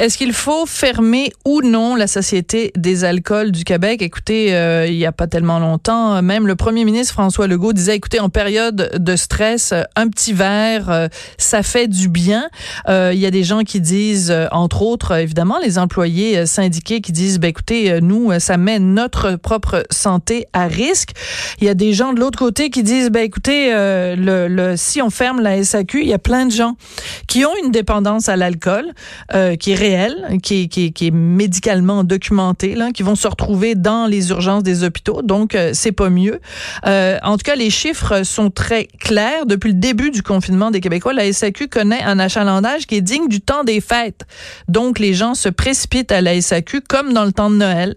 Est-ce qu'il faut fermer ou non la Société des alcools du Québec? Écoutez, euh, il n'y a pas tellement longtemps, même le premier ministre François Legault disait, écoutez, en période de stress, un petit verre, euh, ça fait du bien. Euh, il y a des gens qui disent, entre autres, évidemment, les employés syndiqués qui disent, ben, écoutez, nous, ça met notre propre santé à risque. Il y a des gens de l'autre côté qui disent, ben, écoutez, si on ferme la SAQ, il y a plein de gens qui ont une dépendance à l'alcool, qui qui, est médicalement documenté, là, qui vont se retrouver dans les urgences des hôpitaux. Donc, euh, c'est pas mieux. Euh, en tout cas, les chiffres sont très clairs. Depuis le début du confinement des Québécois, la SAQ connaît un achalandage qui est digne du temps des fêtes. Donc, les gens se précipitent à la SAQ comme dans le temps de Noël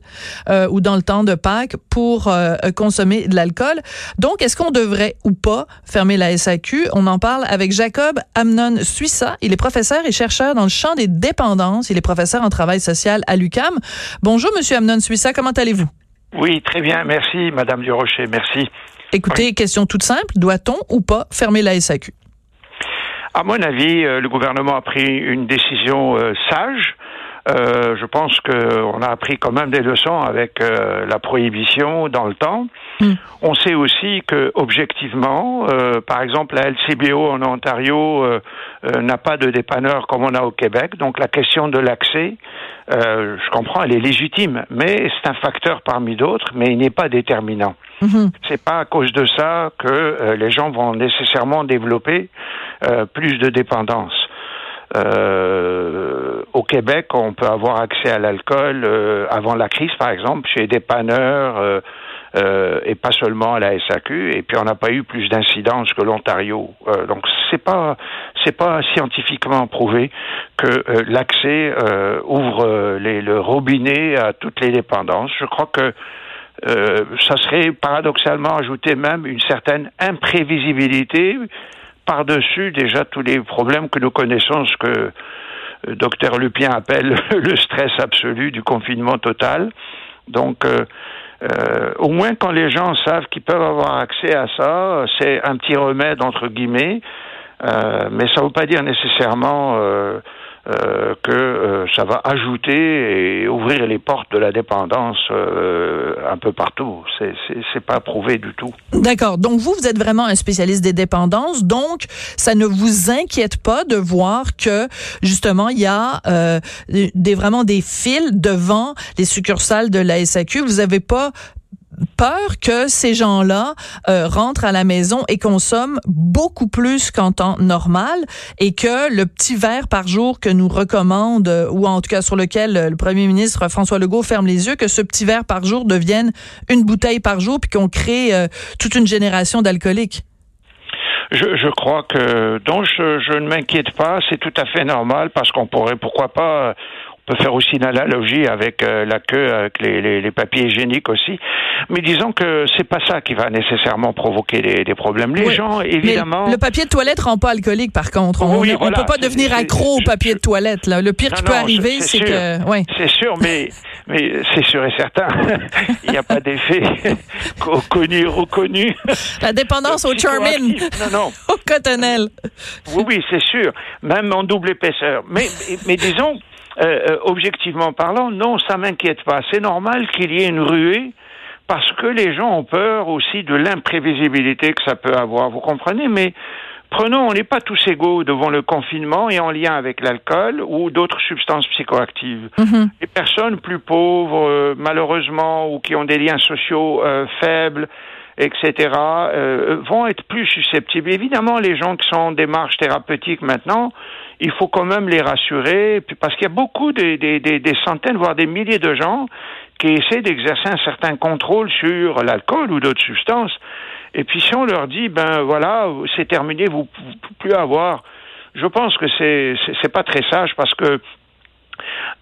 euh, ou dans le temps de Pâques pour euh, consommer de l'alcool. Donc, est-ce qu'on devrait ou pas fermer la SAQ? On en parle avec Jacob Amnon Suissa. Il est professeur et chercheur dans le champ des dépendances il est professeur en travail social à l'UCAM. Bonjour, Monsieur Amnon Suissa, comment allez-vous? Oui, très bien, merci, Madame Durocher, merci. Écoutez, question toute simple, doit-on ou pas fermer la SAQ? À mon avis, euh, le gouvernement a pris une décision euh, sage. Euh, je pense qu'on a appris quand même des leçons avec la prohibition dans le temps. Hmm. On sait aussi que objectivement, euh, par exemple, la LCBO en Ontario euh, euh, n'a pas de dépanneur comme on a au Québec, donc la question de l'accès, je comprends, elle est légitime, mais c'est un facteur parmi d'autres, mais il n'est pas déterminant. Hmm. C'est pas à cause de ça que les gens vont nécessairement développer plus de dépendance. au Québec, on peut avoir accès à l'alcool avant la crise, par exemple, chez des dépanneurs, euh, et pas seulement à la SAQ. Et puis on n'a pas eu plus d'incidence que l'Ontario. Euh, donc c'est pas c'est pas scientifiquement prouvé que euh, l'accès euh, ouvre les, le robinet à toutes les dépendances. Je crois que ça serait paradoxalement ajouter même une certaine imprévisibilité par-dessus déjà tous les problèmes que nous connaissons, ce que docteur Lupien appelle le stress absolu du confinement total. Donc, euh, au moins quand les gens savent qu'ils peuvent avoir accès à ça, c'est un petit remède entre guillemets, euh, mais ça ne veut pas dire nécessairement euh, euh, que euh, ça va ajouter et ouvrir les portes de la dépendance euh, un peu partout. C'est c'est pas prouvé du tout. D'accord. Donc vous vous êtes vraiment un spécialiste des dépendances. Donc ça ne vous inquiète pas de voir que justement il y a des vraiment des fils devant les succursales de la SAQ. Vous avez pas peur que ces gens-là euh, rentrent à la maison et consomment beaucoup plus qu'en temps normal et que le petit verre par jour que nous recommande euh, ou en tout cas sur lequel euh, le premier ministre François Legault ferme les yeux que ce petit verre par jour devienne une bouteille par jour puis qu'on crée toute une génération d'alcooliques. Je, je, crois que donc je, je ne m'inquiète pas, c'est tout à fait normal parce qu'on pourrait pourquoi pas peut faire aussi une analogie avec euh, la queue, avec les, les, les, papiers hygiéniques aussi. Mais disons que c'est pas ça qui va nécessairement provoquer des, des problèmes. Les gens, évidemment. le papier de toilette rend pas alcoolique, par contre. On, ne peut pas devenir accro au papier de toilette. Là. Le pire qui peut arriver, c'est que. Ouais. C'est sûr, mais, mais c'est sûr et certain. Il n'y a pas d'effet connu reconnu. La dépendance au Charmin. Non, non. au Cottonelle. Oui, oui, c'est sûr. Même en double épaisseur. Mais, mais, mais disons euh, euh, objectivement parlant, non, ça m'inquiète pas. C'est normal qu'il y ait une ruée parce que les gens ont peur aussi de l'imprévisibilité que ça peut avoir. Vous comprenez? Mais prenons, on n'est pas tous égaux devant le confinement et en lien avec l'alcool ou d'autres substances psychoactives. Mhm. Les personnes plus pauvres, euh, malheureusement, ou qui ont des liens sociaux faibles, etc., vont être plus susceptibles. Évidemment, les gens qui sont en démarche thérapeutique maintenant, il faut quand même les rassurer, parce qu'il y a beaucoup des, des, centaines, voire des milliers de gens qui essaient d'exercer un certain contrôle sur l'alcool ou d'autres substances. Et puis si on leur dit, ben voilà, c'est terminé, vous ne pouvez plus avoir, je pense que c'est c'est pas très sage parce que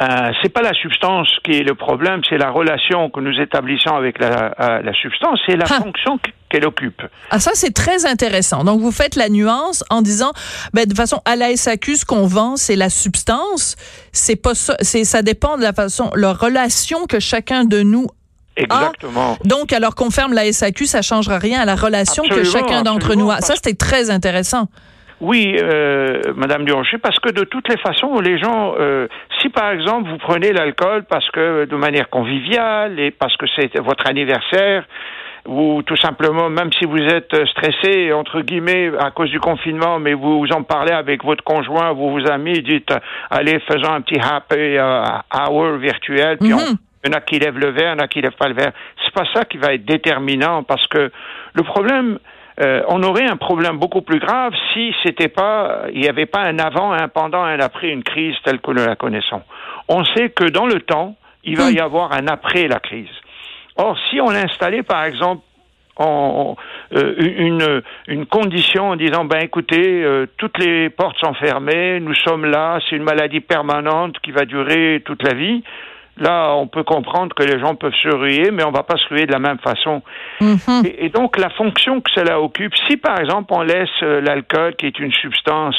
Euh, c'est pas la substance qui est le problème, c'est la relation que nous établissons avec la, euh, la substance et la ah. fonction qu'elle occupe. Ah ça c'est très intéressant. Donc vous faites la nuance en disant ben de façon à la SAQ ce qu'on vend c'est la substance, c'est pas ça c'est ça dépend de la façon la relation que chacun de nous Exactement. donc, alors qu'on ferme la SAQ, ça changera rien à la relation que chacun d'entre nous a. Ça, c'était très intéressant. Oui, euh, Madame Durocher, parce que de toutes les façons, les gens, euh, si par exemple vous prenez l'alcool parce que de manière conviviale et parce que c'est votre anniversaire, ou tout simplement, même si vous êtes stressé, entre guillemets, à cause du confinement, mais vous en parlez avec votre conjoint, vous vos amis, dites, allez, faisons un petit happy euh, hour virtuel, puis mhm. il y en a qui lèvent le verre, il y en a qui lèvent pas le verre. C'est pas ça qui va être déterminant, parce que le problème, euh, on aurait un problème beaucoup plus grave si c'était pas, il n'y avait pas un avant, un pendant, un après une crise telle que nous la connaissons. On sait que dans le temps, il va y avoir un après la crise. Or, si on installait, par exemple, en, euh, une, une condition en disant ben écoutez euh, toutes les portes sont fermées nous sommes là c'est une maladie permanente qui va durer toute la vie Là, on peut comprendre que les gens peuvent se ruer, mais on ne va pas se ruer de la même façon. Mhm. Et, donc, la fonction que cela occupe, si par exemple on laisse euh, l'alcool, qui est une substance,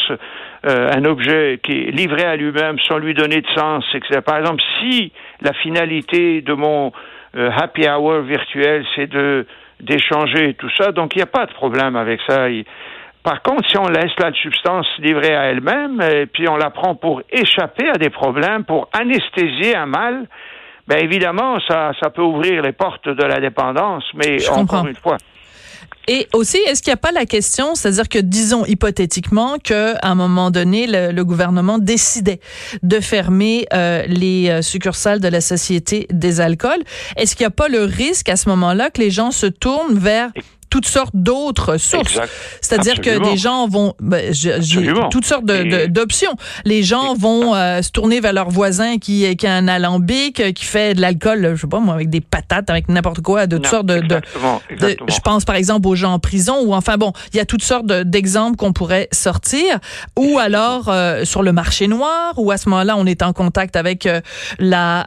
euh, un objet qui est livré à lui-même sans lui donner de sens, etc. Par exemple, si la finalité de mon euh, happy hour virtuel, c'est de d'échanger tout ça, donc il n'y a pas de problème avec ça. Par contre, si on laisse la substance livrée à elle-même, et puis on la prend pour échapper à des problèmes, pour anesthésier un mal, ben évidemment, ça, ça peut ouvrir les portes de la dépendance, mais encore une fois. Et aussi, est-ce qu'il n'y a pas la question, c'est-à-dire que disons hypothétiquement qu'à un moment donné, le, gouvernement décidait de fermer euh, les euh, succursales de la Société des alcools, est-ce qu'il n'y a pas le risque à ce moment-là que les gens se tournent vers toutes sortes d'autres sources. C'est-à-dire que des gens vont, ben, j'ai toutes sortes d'options. Les gens vont euh, se tourner vers leur voisin qui, qui a un alambic, euh, qui fait de l'alcool, je sais pas moi, avec des patates, avec n'importe quoi, de toutes sortes de, Je pense par exemple aux gens en prison, ou enfin bon, il y a toutes sortes d'exemples qu'on pourrait sortir. Ou alors euh, sur le marché noir, où à ce moment-là on est en contact avec la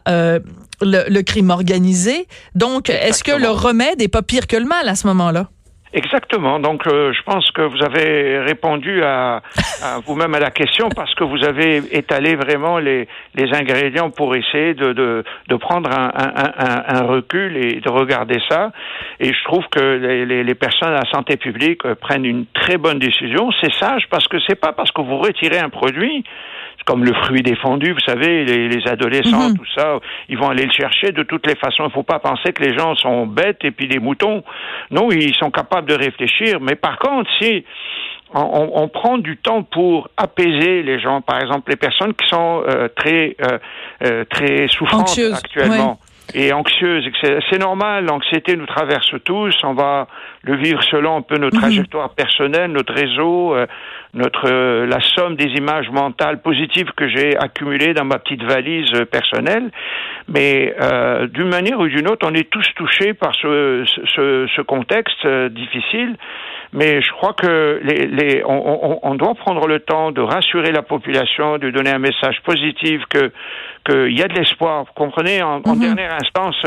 le, le, crime organisé. Donc, est-ce que le remède est pas pire que le mal à ce moment-là? Exactement. Donc, euh, je pense que vous avez répondu à, à vous-même à la question parce que vous avez étalé vraiment les, les ingrédients pour essayer de, de, de prendre un, un, un, recul et de regarder ça. Et je trouve que les, les, personnes à la santé publique euh, prennent une très bonne décision. C'est sage parce que c'est pas parce que vous retirez un produit comme le fruit défendu, vous savez, les, adolescents, mhm. tout ça, ils vont aller le chercher de toutes les façons. Il ne faut pas penser que les gens sont bêtes et puis des moutons. Non, ils sont capables de réfléchir. Mais par contre, si on, prend du temps pour apaiser les gens, par exemple les personnes qui sont euh, très euh, euh, très souffrantes actuellement et anxieuse. C'est normal, l'anxiété nous traverse tous, on va le vivre selon un peu nos mhm. trajectoires personnelles, notre réseau, euh, notre euh, la somme des images mentales positives que j'ai accumulées dans ma petite valise euh, personnelle. Mais d'une manière ou d'une autre, on est tous touchés par ce, ce, ce contexte difficile. Mais je crois que les, les, on, on, doit prendre le temps de rassurer la population, de donner un message positif que qu'il y a de l'espoir. Vous comprenez En, en mhm. dernière instance,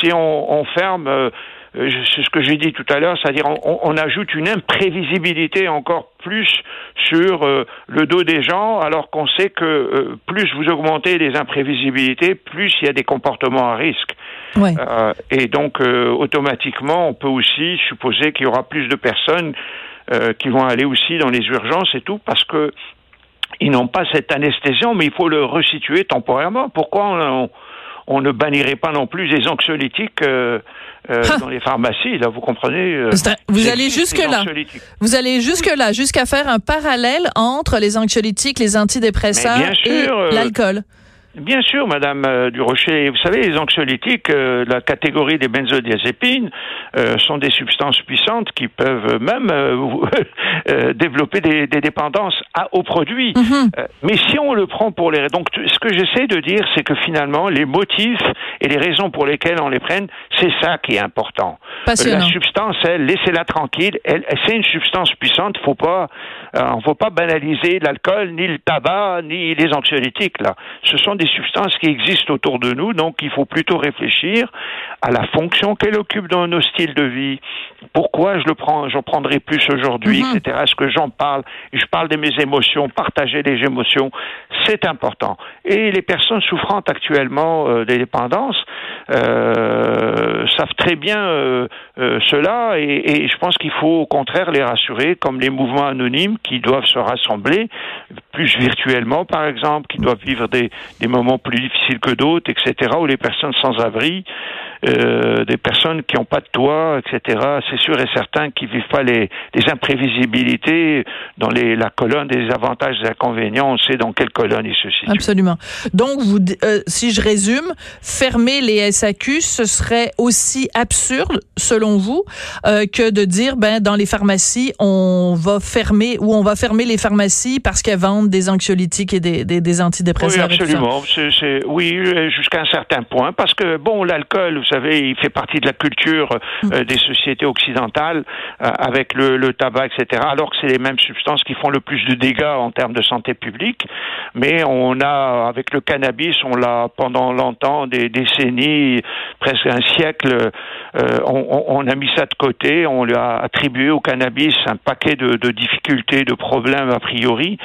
si on, on ferme euh, c'est ce que j'ai dit tout à l'heure, c'est-à-dire on, on, ajoute une imprévisibilité encore plus sur euh, le dos des gens, alors qu'on sait que euh, plus vous augmentez les imprévisibilités, plus il y a des comportements à risque. Ouais. Euh, et donc automatiquement, on peut aussi supposer qu'il y aura plus de personnes qui vont aller aussi dans les urgences et tout, parce que ils n'ont pas cette anesthésion, mais il faut le resituer temporairement. Pourquoi on, on ne bannirait pas non plus les anxiolytiques euh, euh, dans les pharmacies. Là, vous comprenez euh, Vous allez jusque là. Vous allez jusque là, jusqu'à faire un parallèle entre les anxiolytiques, les antidépresseurs et l'alcool. Bien sûr, Madame euh, Durocher. Vous savez, les anxiolytiques, euh, la catégorie des benzodiazépines, euh, sont des substances puissantes qui peuvent même développer des, dépendances à, aux produits. Mhm. mais si on le prend pour les... Donc, ce que j'essaie de dire, c'est que finalement, les motifs et les raisons pour lesquelles on les prenne, c'est ça qui est important. La substance, elle, laissez-la tranquille. Elle, c'est une substance puissante. Faut pas, on ne faut pas banaliser l'alcool, ni le tabac, ni les anxiolytiques. Là, ce sont des substances qui existent autour de nous, donc il faut plutôt réfléchir à la fonction qu'elle occupe dans nos styles de vie. Pourquoi je le prends, j'en prendrai plus aujourd'hui, mhm. etc. Est-ce que j'en parle? Je parle de mes émotions, partager les émotions, c'est important. Et les personnes souffrant actuellement euh, des dépendances euh, savent très bien euh, euh, cela, et, et, je pense qu'il faut au contraire les rassurer, comme les mouvements anonymes qui doivent se rassembler plus virtuellement, par exemple, qui doivent vivre des, des moments plus difficiles que d'autres, etc., ou les personnes sans abri euh, des personnes qui n'ont pas de toit, etc. C'est sûr et certain qu'ils vivent pas les, les imprévisibilités dans les, la colonne des avantages et des inconvénients. On sait dans quelle colonne ils se situent. Absolument. Donc, vous, euh, si je résume, fermer les SAQ, ce serait aussi absurde, selon vous, euh, que de dire, ben, dans les pharmacies, on va fermer ou on va fermer les pharmacies parce qu'elles vendent des anxiolytiques et des, des, des antidépresseurs. Oui, absolument. C'est, oui, jusqu'à un certain point, parce que bon, l'alcool, savez, il fait partie de la culture euh, mm. des sociétés occidentales euh, avec le, le, tabac, etc. Alors que c'est les mêmes substances qui font le plus de dégâts en termes de santé publique. Mais on a, avec le cannabis, on l'a pendant longtemps, des décennies, presque un siècle, euh, on, on, a mis ça de côté. On lui a attribué au cannabis un paquet de, de difficultés, de problèmes a priori.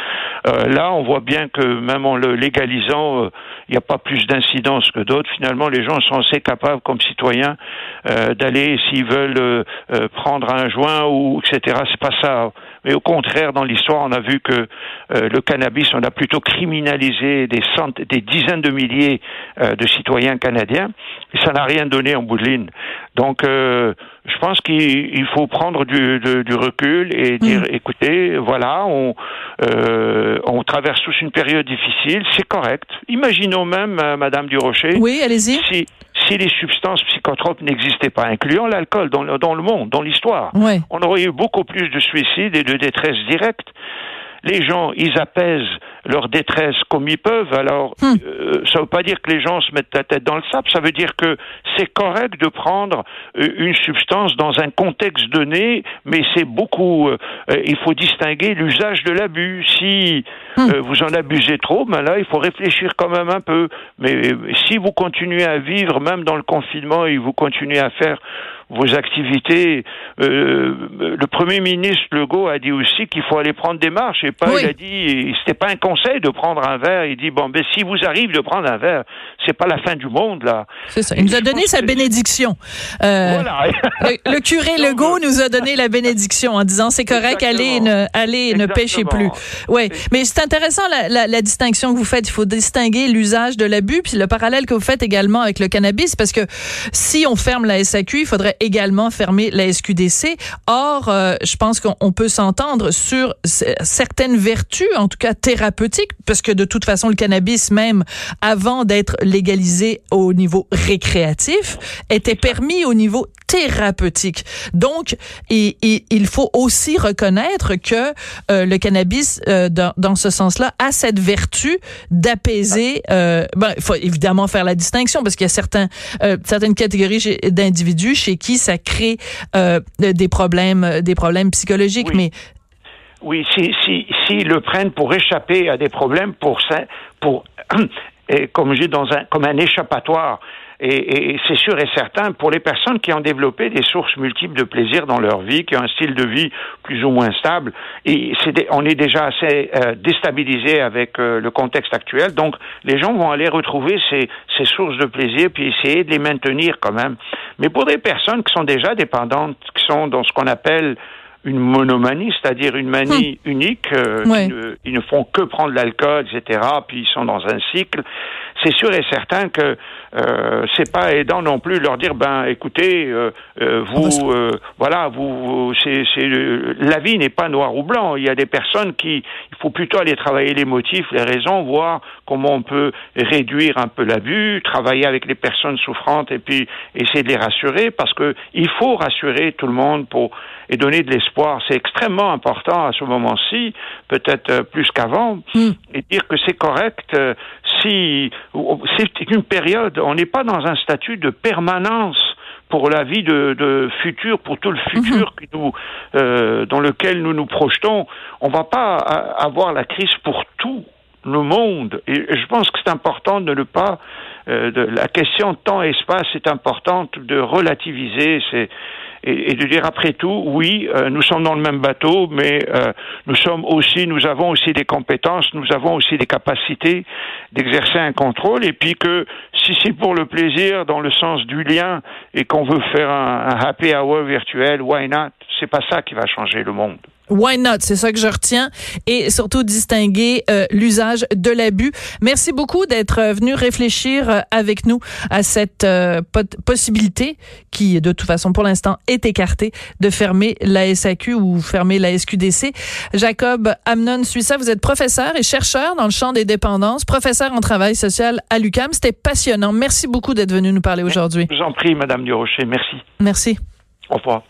là, on voit bien que même en le légalisant, il n'y a pas plus d'incidence que d'autres. Finalement, les gens sont assez capables, comme citoyens, euh, d'aller, s'ils veulent, euh, euh, prendre un joint ou etc. C'est pas ça. Mais au contraire, dans l'histoire, on a vu que le cannabis, on a plutôt criminalisé des centaines, des dizaines de milliers de citoyens canadiens, et ça n'a rien donné en bout de ligne. Donc, je pense qu'il faut prendre du, du, recul et dire, mm. écoutez, voilà, on, on traverse tous une période difficile, c'est correct. Imaginons même, Madame Durocher, oui, allez-y. Si, si les substances psychotropes n'existaient pas, incluant l'alcool dans, dans, le monde, dans l'histoire, on aurait eu beaucoup plus de suicides et de détresse directe les gens, ils apaisent leur détresse comme ils peuvent. Alors, hmm. euh, ça ne veut pas dire que les gens se mettent la tête dans le sable. Ça veut dire que c'est correct de prendre euh, une substance dans un contexte donné, mais c'est beaucoup. Euh, il faut distinguer l'usage de l'abus. Si hmm. vous en abusez trop, ben là, il faut réfléchir quand même un peu. Mais si vous continuez à vivre, même dans le confinement, et vous continuez à faire vos activités. Euh, le Premier ministre Legault a dit aussi qu'il faut aller prendre des marches. Et pas, il a dit, c'était pas un conseil de prendre un verre. Il dit bon, ben si vous arrive de prendre un verre, c'est pas la fin du monde là. C'est ça. Il nous a donné sa bénédiction. Euh, voilà. le, curé Legault nous a donné la bénédiction en disant c'est correct, allez ne, allez ne pêchez plus. Ouais. Mais c'est intéressant la, la, la, distinction que vous faites. Il faut distinguer l'usage de l'abus puis le parallèle que vous faites également avec le cannabis parce que si on ferme la SAQ, il faudrait également fermer la SQDC. Or, euh, je pense qu'on peut s'entendre sur certaines vertus, en tout cas thérapeutiques, parce que de toute façon, le cannabis, même avant d'être légalisé au niveau récréatif, était permis au niveau thérapeutique. Donc, il, faut aussi reconnaître que euh, le cannabis, euh, dans, dans, ce sens-là, a cette vertu d'apaiser. Euh, ben, il faut évidemment faire la distinction parce qu'il y a certains, euh, certaines catégories d'individus chez qui ça crée euh, des problèmes, des problèmes psychologiques, oui. mais oui, si, si, si le prennent pour échapper à des problèmes, pour, pour comme je dis, dans un, comme un échappatoire et, et c'est sûr et certain, pour les personnes qui ont développé des sources multiples de plaisir dans leur vie, qui ont un style de vie plus ou moins stable, et c'est on est déjà assez euh, déstabilisé avec euh, le contexte actuel, donc les gens vont aller retrouver ces, ces sources de plaisir puis essayer de les maintenir quand même. Mais pour des personnes qui sont déjà dépendantes, qui sont dans ce qu'on appelle une monomanie, c'est-à-dire une manie hum. unique, euh, ils ne font que prendre l'alcool, etc., puis ils sont dans un cycle. C'est sûr et certain que euh, c'est pas aidant non plus de leur dire ben écoutez euh, euh vous euh, voilà vous c'est c'est la vie n'est pas noir ou blanc il y a des personnes qui il faut plutôt aller travailler les motifs les raisons voir comment on peut réduire un peu l'abus travailler avec les personnes souffrantes et puis essayer de les rassurer parce que il faut rassurer tout le monde pour et donner de l'espoir c'est extrêmement important à ce moment-ci peut-être plus qu'avant hmm. et dire que c'est correct si c'est une période on n'est pas dans un statut de permanence pour la vie de, de futur, pour tout le futur mhm. nous, euh, dans lequel nous nous projetons. On va pas avoir la crise pour tout le monde. Et je pense que c'est important de ne pas euh, de, la question temps-espace est importante de relativiser c'est, et, de dire après tout, oui, euh, nous sommes dans le même bateau, mais euh, nous sommes aussi, nous avons aussi des compétences, nous avons aussi des capacités d'exercer un contrôle, et puis que si c'est pour le plaisir, dans le sens du lien, et qu'on veut faire un, happy hour virtuel, why not? C'est pas ça qui va changer le monde. Why not? C'est ça que je retiens. Et surtout distinguer euh, l'usage de l'abus. Merci beaucoup d'être euh, venu réfléchir euh, avec nous à cette possibilité qui, de toute façon, pour l'instant, est écartée de fermer la SAQ ou fermer la SQDC. Jacob Amnon Suissa, vous êtes professeur et chercheur dans le champ des dépendances, professeur en travail social à l'UCAM. C'était passionnant. Merci beaucoup d'être venu nous parler aujourd'hui. Je vous en prie, Madame Durocher. Merci. Merci. Au revoir.